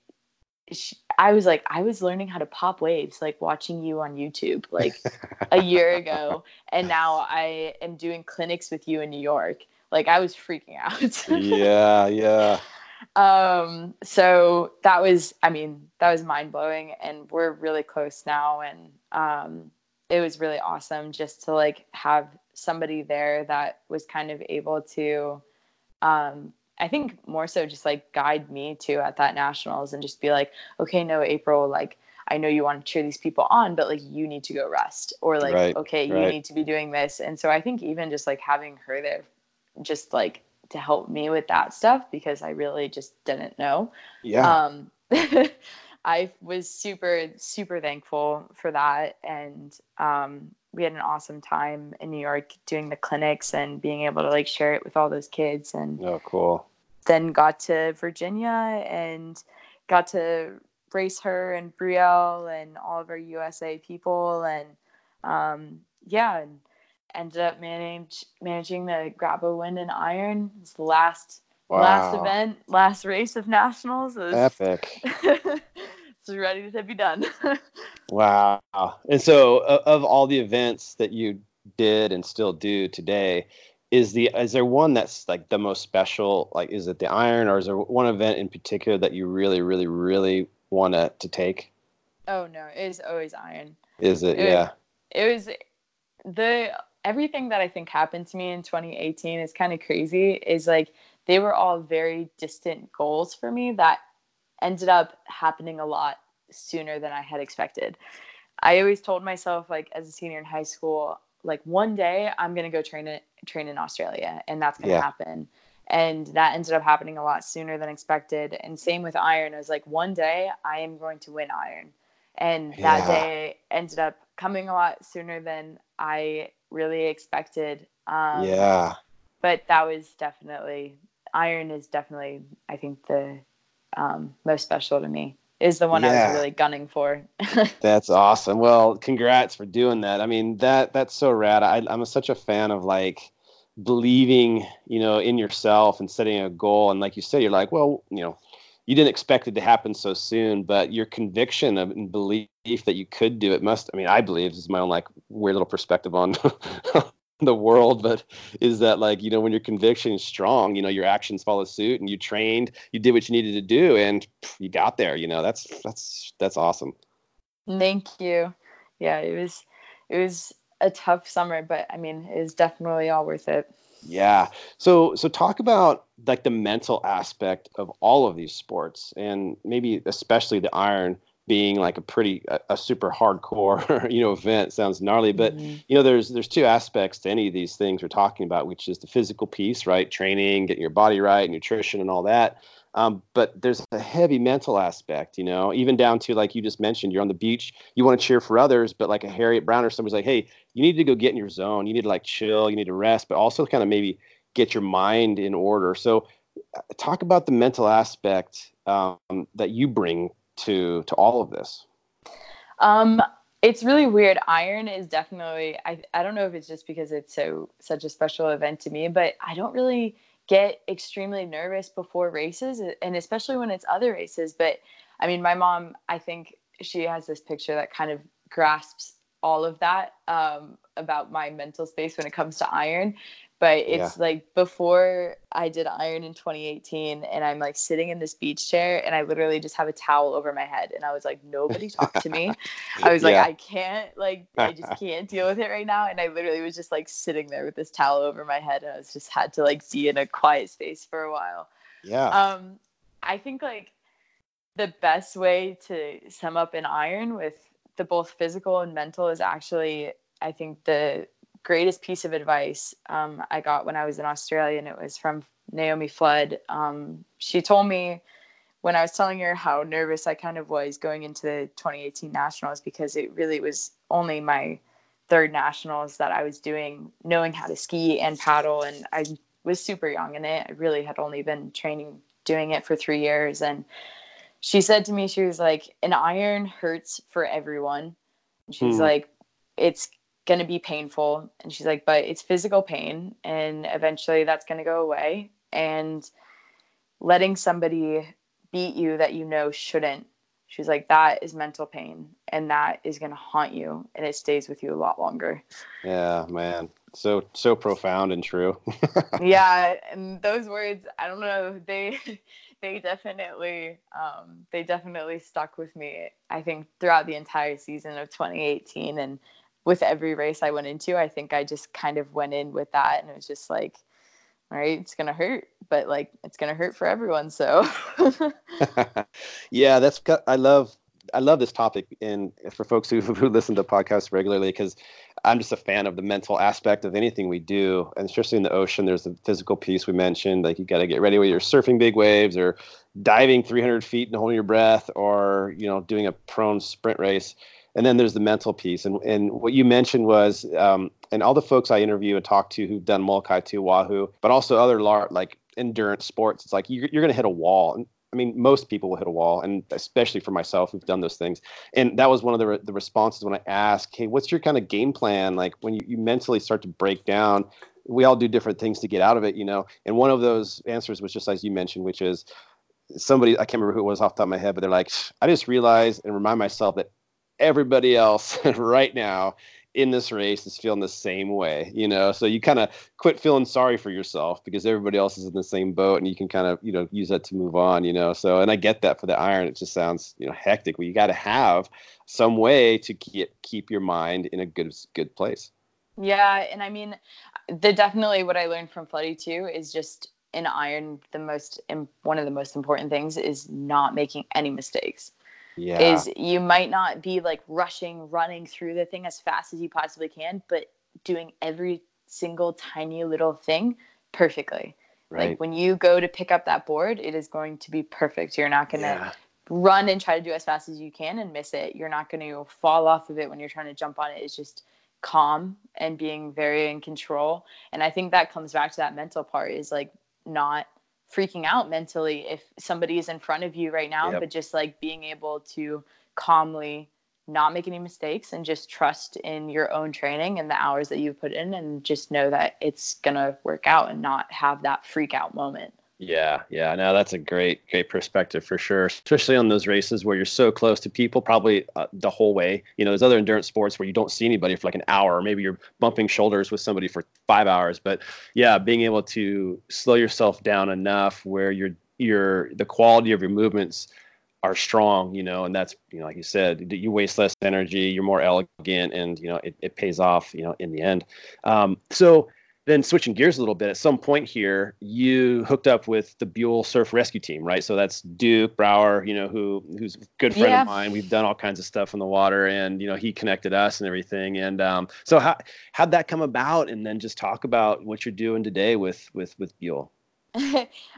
she, I was like, I was learning how to pop waves, like watching you on YouTube, like a year ago, and now I am doing clinics with you in New York. Like I was freaking out. yeah, yeah. Um, so that was, I mean, that was mind blowing, and we're really close now, and um, it was really awesome just to like have somebody there that was kind of able to um, I think more so just like guide me to at that nationals and just be like, okay, no, April, like I know you want to cheer these people on, but like you need to go rest or like, right, okay, right. you need to be doing this. And so I think even just like having her there, just like to help me with that stuff because I really just didn't know. Yeah. Um, I was super, super thankful for that. And um, we had an awesome time in New York doing the clinics and being able to like share it with all those kids. And oh, cool. Then got to Virginia and got to race her and Brielle and all of our USA people. And um, yeah, and ended up manage, managing the Grabo Wind and Iron. It's the last wow. last event, last race of nationals. It was, Epic. it's ready to be done. wow. And so, of all the events that you did and still do today, is the is there one that's like the most special? Like, is it the Iron, or is there one event in particular that you really, really, really want to to take? Oh no, it is always Iron. Is it? it yeah. it was the everything that I think happened to me in 2018 is kind of crazy. Is like they were all very distant goals for me that ended up happening a lot sooner than I had expected. I always told myself, like as a senior in high school, like one day I'm gonna go train it train in Australia, and that's gonna yeah. happen. And that ended up happening a lot sooner than expected. And same with iron. I was like, one day I am going to win iron, and that yeah. day ended up coming a lot sooner than I really expected. Um, yeah. But that was definitely iron is definitely I think the um, most special to me is the one yeah. I was really gunning for. that's awesome. Well, congrats for doing that. I mean, that that's so rad. I, I'm such a fan of like believing, you know, in yourself and setting a goal. And like you said, you're like, well, you know, you didn't expect it to happen so soon, but your conviction of, and belief that you could do it must. I mean, I believe this is my own like weird little perspective on the world, but is that like, you know, when your conviction is strong, you know, your actions follow suit and you trained, you did what you needed to do and you got there, you know, that's, that's, that's awesome. Thank you. Yeah, it was, it was a tough summer, but I mean, it was definitely all worth it. Yeah. So, so talk about like the mental aspect of all of these sports and maybe especially the iron being like a pretty a, a super hardcore you know event sounds gnarly but mm-hmm. you know there's there's two aspects to any of these things we're talking about which is the physical piece right training getting your body right nutrition and all that um, but there's a heavy mental aspect, you know, even down to like you just mentioned, you're on the beach, you want to cheer for others, but like a Harriet Brown or somebody's like, hey, you need to go get in your zone. You need to like chill, you need to rest, but also kind of maybe get your mind in order. So, uh, talk about the mental aspect um, that you bring to to all of this. Um, it's really weird. Iron is definitely. I I don't know if it's just because it's so such a special event to me, but I don't really get extremely nervous before races and especially when it's other races but i mean my mom i think she has this picture that kind of grasps all of that um, about my mental space when it comes to iron but it's yeah. like before I did iron in 2018 and I'm like sitting in this beach chair and I literally just have a towel over my head and I was like nobody talk to me. I was like yeah. I can't like I just can't deal with it right now and I literally was just like sitting there with this towel over my head and I was just had to like be in a quiet space for a while. Yeah. Um I think like the best way to sum up an iron with the both physical and mental is actually I think the greatest piece of advice um, I got when I was in Australia, and it was from Naomi Flood. Um, she told me when I was telling her how nervous I kind of was going into the 2018 nationals because it really was only my third nationals that I was doing, knowing how to ski and paddle, and I was super young in it. I really had only been training doing it for three years, and she said to me, she was like, "An iron hurts for everyone." She's hmm. like, "It's going to be painful. And she's like, but it's physical pain. And eventually that's going to go away. And letting somebody beat you that you know shouldn't, she's like, that is mental pain. And that is going to haunt you. And it stays with you a lot longer. Yeah, man. So, so profound and true. yeah. And those words, I don't know, they. they definitely um, they definitely stuck with me i think throughout the entire season of 2018 and with every race I went into, I think I just kind of went in with that and it was just like, all right, it's gonna hurt, but like it's gonna hurt for everyone. So yeah, that's I love I love this topic and for folks who, who listen to podcasts regularly because I'm just a fan of the mental aspect of anything we do, and especially in the ocean. There's the physical piece we mentioned, like you got to get ready when you're surfing big waves or diving 300 feet and holding your breath, or you know doing a prone sprint race and then there's the mental piece. And and what you mentioned was, um, and all the folks I interview and talk to who've done Molokai to Oahu, but also other lar- like endurance sports, it's like you're, you're going to hit a wall. I mean, most people will hit a wall, and especially for myself who've done those things. And that was one of the, re- the responses when I asked, hey, what's your kind of game plan? Like when you, you mentally start to break down, we all do different things to get out of it, you know? And one of those answers was just as you mentioned, which is somebody, I can't remember who it was off the top of my head, but they're like, I just realized and remind myself that everybody else right now in this race is feeling the same way, you know. So you kind of quit feeling sorry for yourself because everybody else is in the same boat, and you can kind of you know use that to move on, you know. So and I get that for the iron, it just sounds you know hectic. But you got to have some way to keep keep your mind in a good good place. Yeah, and I mean, the definitely what I learned from Floody too is just in iron the most one of the most important things is not making any mistakes yeah. is you might not be like rushing, running through the thing as fast as you possibly can, but doing every single tiny little thing perfectly. Right. Like when you go to pick up that board, it is going to be perfect. You're not going to yeah. run and try to do as fast as you can and miss it. You're not going to fall off of it when you're trying to jump on it. It's just calm and being very in control. And I think that comes back to that mental part is like not freaking out mentally if somebody is in front of you right now, yep. but just like being able to calmly not make any mistakes and just trust in your own training and the hours that you've put in and just know that it's going to work out and not have that freak out moment. Yeah, yeah. Now that's a great, great perspective for sure. Especially on those races where you're so close to people, probably uh, the whole way. You know, there's other endurance sports where you don't see anybody for like an hour, or maybe you're bumping shoulders with somebody for five hours. But yeah, being able to slow yourself down enough where you're, you're the quality of your movements are strong, you know, and that's, you know, like you said, you waste less energy, you're more elegant, and you know, it, it pays off, you know, in the end. Um, so then switching gears a little bit, at some point here, you hooked up with the Buell Surf Rescue Team, right? So that's Duke Brouwer, you know, who who's a good friend yeah. of mine. We've done all kinds of stuff in the water, and you know, he connected us and everything. And um, so how how'd that come about? And then just talk about what you're doing today with with with Buell.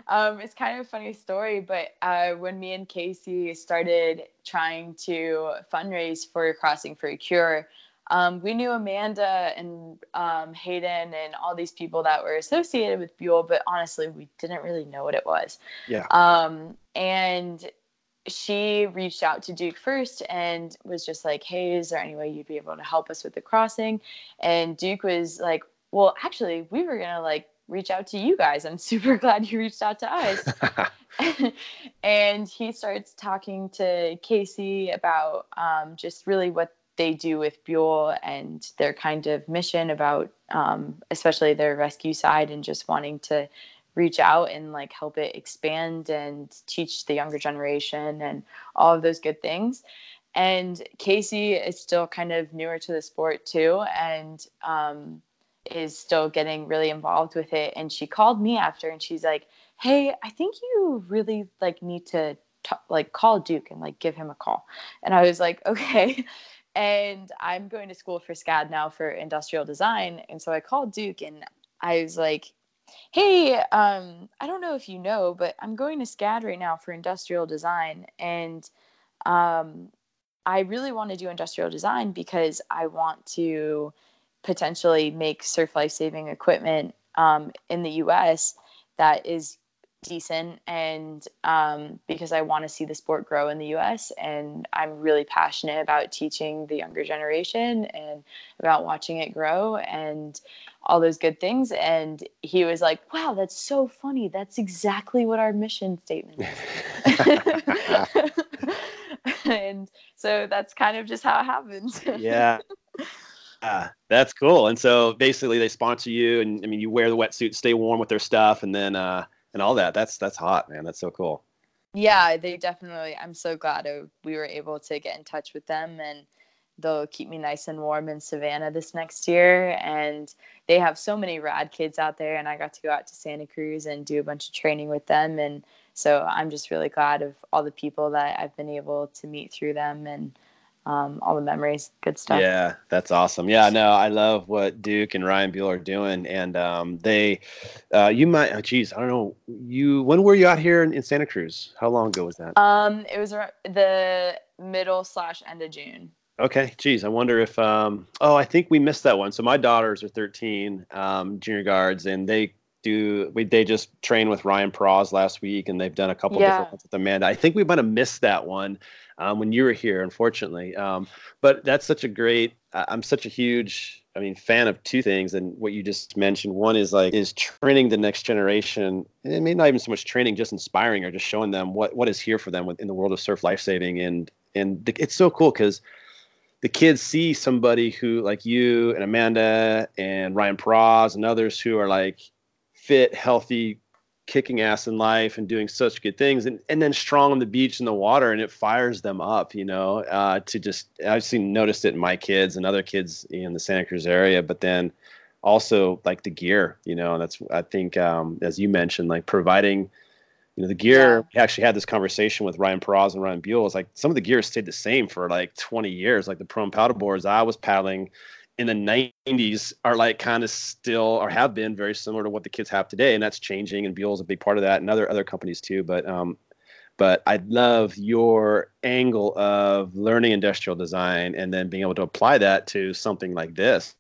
um, it's kind of a funny story, but uh, when me and Casey started trying to fundraise for Crossing for a Cure, um, we knew Amanda and um, Hayden and all these people that were associated with Buell, but honestly, we didn't really know what it was. Yeah. Um, and she reached out to Duke first and was just like, "Hey, is there any way you'd be able to help us with the crossing?" And Duke was like, "Well, actually, we were gonna like reach out to you guys. I'm super glad you reached out to us." and he starts talking to Casey about um, just really what they do with Buell and their kind of mission about, um, especially their rescue side and just wanting to reach out and like help it expand and teach the younger generation and all of those good things. And Casey is still kind of newer to the sport too, and um, is still getting really involved with it. And she called me after, and she's like, "Hey, I think you really like need to." T- like call Duke and like give him a call. And I was like, okay and I'm going to school for SCAD now for industrial design. And so I called Duke and I was like, hey, um, I don't know if you know, but I'm going to SCAD right now for industrial design. And um, I really want to do industrial design because I want to potentially make surf life saving equipment um, in the US that is decent and um, because I want to see the sport grow in the US and I'm really passionate about teaching the younger generation and about watching it grow and all those good things and he was like wow that's so funny. That's exactly what our mission statement is. And so that's kind of just how it happened yeah. Ah, that's cool. And so basically, they sponsor you, and I mean, you wear the wetsuit, stay warm with their stuff, and then uh, and all that. That's that's hot, man. That's so cool. Yeah, they definitely. I'm so glad we were able to get in touch with them, and they'll keep me nice and warm in Savannah this next year. And they have so many rad kids out there, and I got to go out to Santa Cruz and do a bunch of training with them. And so I'm just really glad of all the people that I've been able to meet through them and um, all the memories, good stuff. Yeah, that's awesome. Yeah, no, I love what Duke and Ryan Buell are doing, and um, they, uh, you might, oh, geez, I don't know, you. When were you out here in, in Santa Cruz? How long ago was that? Um, it was the middle slash end of June. Okay, geez, I wonder if, um, oh, I think we missed that one. So my daughters are 13, um, junior guards, and they do we they just trained with Ryan Praz last week and they've done a couple yeah. different ones with Amanda. I think we might have missed that one um, when you were here, unfortunately. Um, but that's such a great. I'm such a huge, I mean, fan of two things, and what you just mentioned. One is like is training the next generation. And it may not even so much training, just inspiring or just showing them what what is here for them in the world of surf lifesaving. And and the, it's so cool because the kids see somebody who like you and Amanda and Ryan Praz and others who are like fit, healthy, kicking ass in life and doing such good things. And, and then strong on the beach and the water and it fires them up you know uh, to just i've seen noticed it in my kids and other kids in the santa cruz area but then also like the gear you know and that's i think um, as you mentioned like providing you know the gear yeah. we actually had this conversation with ryan Praz and ryan buell. It's like some of the gear stayed the same for like 20 years. Like the pro paddle boards i was paddling in the 90s are like kind of still or have been very similar to what the kids have today and that's changing and Buell's a big part of that and other other companies too but um but I love your angle of learning industrial design and then being able to apply that to something like this.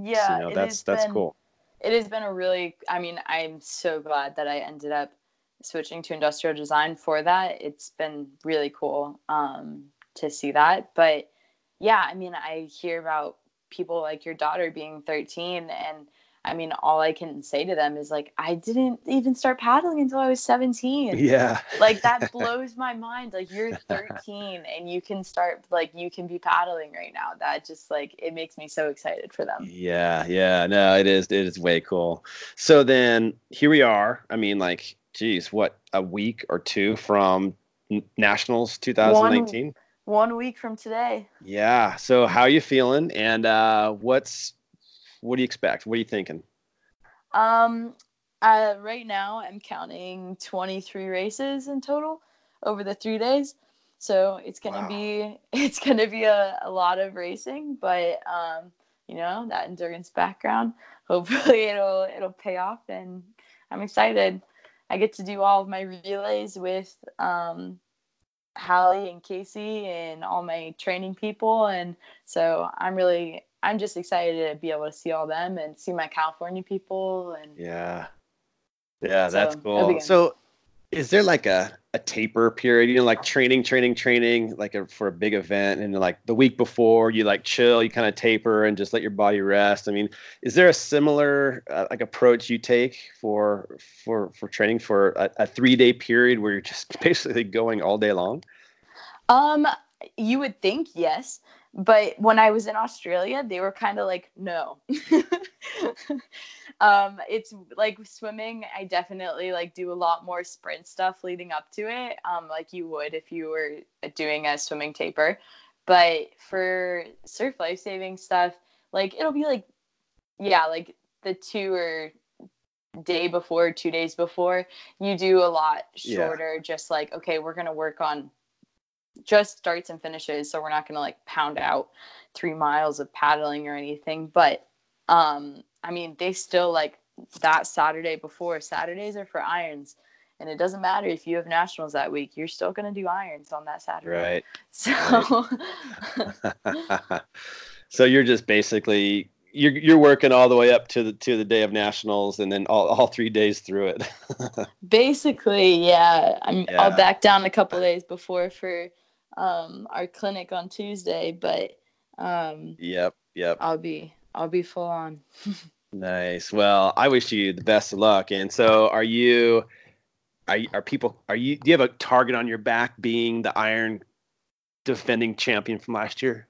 Yeah, you know, that's that's been, cool. It has been a really I mean, I'm so glad that I ended up switching to industrial design for that. It's been really cool um, to see that. But yeah, I mean, I hear about people like your daughter being 13 and I mean, all I can say to them is like, I didn't even start paddling until I was 17. Yeah. like that blows my mind. Like you're 13 and you can start like you can be paddling right now. That just like it makes me so excited for them. Yeah, yeah. No, it is it is way cool. So then here we are. I mean, like, geez, what a week or two from Nationals 2019? One, week from today. Yeah. So how are you feeling? And uh, what's what do you expect? What are you thinking? Um, uh, right now I'm counting 23 races in total over the three days. So it's gonna wow. be it's gonna be a, a lot of racing, but um, you know that endurance background. Hopefully it'll it'll pay off, and I'm excited. I get to do all of my relays with um, Hallie and Casey and all my training people, and so I'm really I'm just excited to be able to see all them and see my California people and yeah, yeah, that's cool. So is there like a, a taper period you know like training training training like a, for a big event. And like the week before you like chill you kind of taper and just let your body rest. I mean is there a similar uh, like approach you take for for for training for a, a three day period where you're just basically going all day long? Um you would think yes. But when i was in australia they were kind of like no um it's like swimming i definitely like do a lot more sprint stuff leading up to it um like you would if you were doing a swimming taper but for surf life saving stuff like it'll be like yeah like the two or day before two days before you do a lot shorter yeah. just like okay we're gonna work on just starts and finishes so we're not gonna like pound out three miles of paddling or anything but um I mean, they still like that Saturday before. Saturdays are for irons. And it doesn't matter if you have nationals that week, you're still going to do irons on that Saturday. Right. So right. So you're just basically you're you're working all the way up to the to the day of nationals and then all, all three days through it. basically, yeah. I'm yeah. I'll back down a couple days before for um our clinic on Tuesday, but um Yep, yep. I'll be I'll be full on. nice. Well, I wish you the best of luck. And so, are you? Are are people? Are you? Do you have a target on your back, being the Iron defending champion from last year?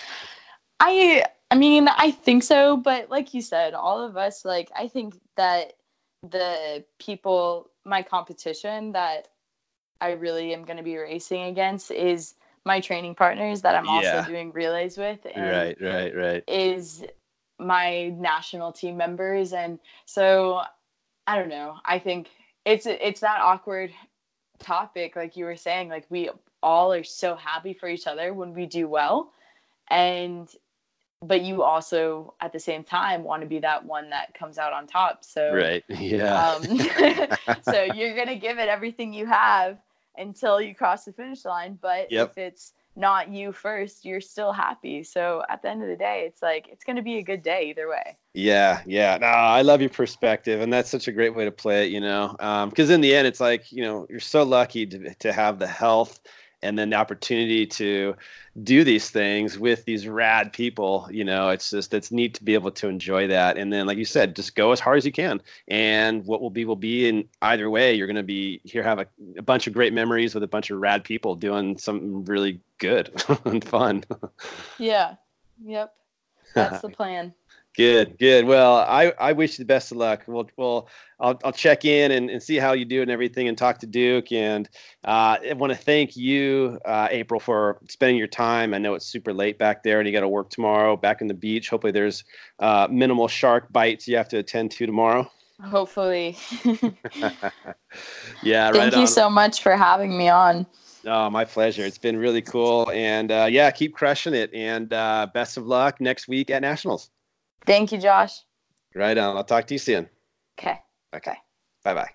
I I mean, I think so, but like you said, all of us like I think that the people my competition that I really am going to be racing against is my training partners that I'm yeah. also doing relays with. right, right, right. Is my national team members, and so I don't know. I think it's it's that awkward topic, like you were saying. Like we all are so happy for each other when we do well, and but you also at the same time want to be that one that comes out on top. So right, yeah. Um, so you're gonna give it everything you have until you cross the finish line. But yep. if it's not you first, you're still happy. So at the end of the day, it's like it's going to be a good day either way. Yeah, yeah. No, I love your perspective, and that's such a great way to play it. You know, because um, in the end, it's like you know you're so lucky to to have the health and then the opportunity to do these things with these rad people you know it's just it's neat to be able to enjoy that. And then like you said just go as hard as you can. And what will be will be in either way. You're going to be here have a, a bunch of great memories with a bunch of rad people doing something really good and fun. Yeah. Yep. That's the plan Good, good. Well, I, I wish you the best of luck. We'll, we'll I'll, I'll check in and, and see how you do and everything and talk to Duke. And uh, I want to thank you, uh, April, for spending your time. I know it's super late back there and you got to work tomorrow back in the beach. Hopefully, there's uh, minimal shark bites you have to attend to tomorrow. Hopefully. yeah, Thank right you on. so much for having me on. Oh, my pleasure. It's been really cool. And uh, yeah, keep crushing it. And uh, best of luck next week at Nationals. Thank you, Josh. Right on. I'll talk to you soon. Okay. Okay. Bye bye.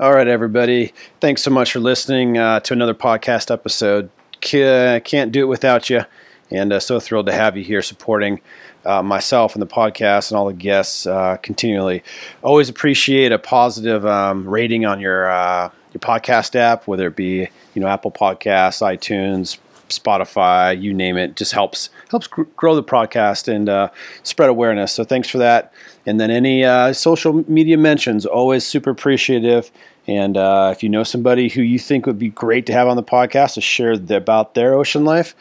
All right, everybody. Thanks so much for listening uh, to another podcast episode. Can't do it without you. And uh, so thrilled to have you here supporting uh, myself and the podcast and all the guests uh, continually. Always appreciate a positive um, rating on your uh, your podcast app, whether it be you know Apple Podcasts, iTunes, Spotify, you name it, just helps helps grow the podcast and uh, spread awareness. So thanks for that. And then any uh, social media mentions, always super appreciative. And uh, if you know somebody who you think would be great to have on the podcast to share about their ocean life,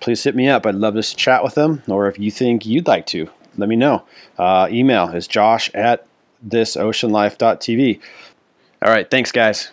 please hit me up. I'd love to chat with them. Or if you think you'd like to, let me know. Uh, email is josh at thisoceanlife.tv. All right, thanks, guys.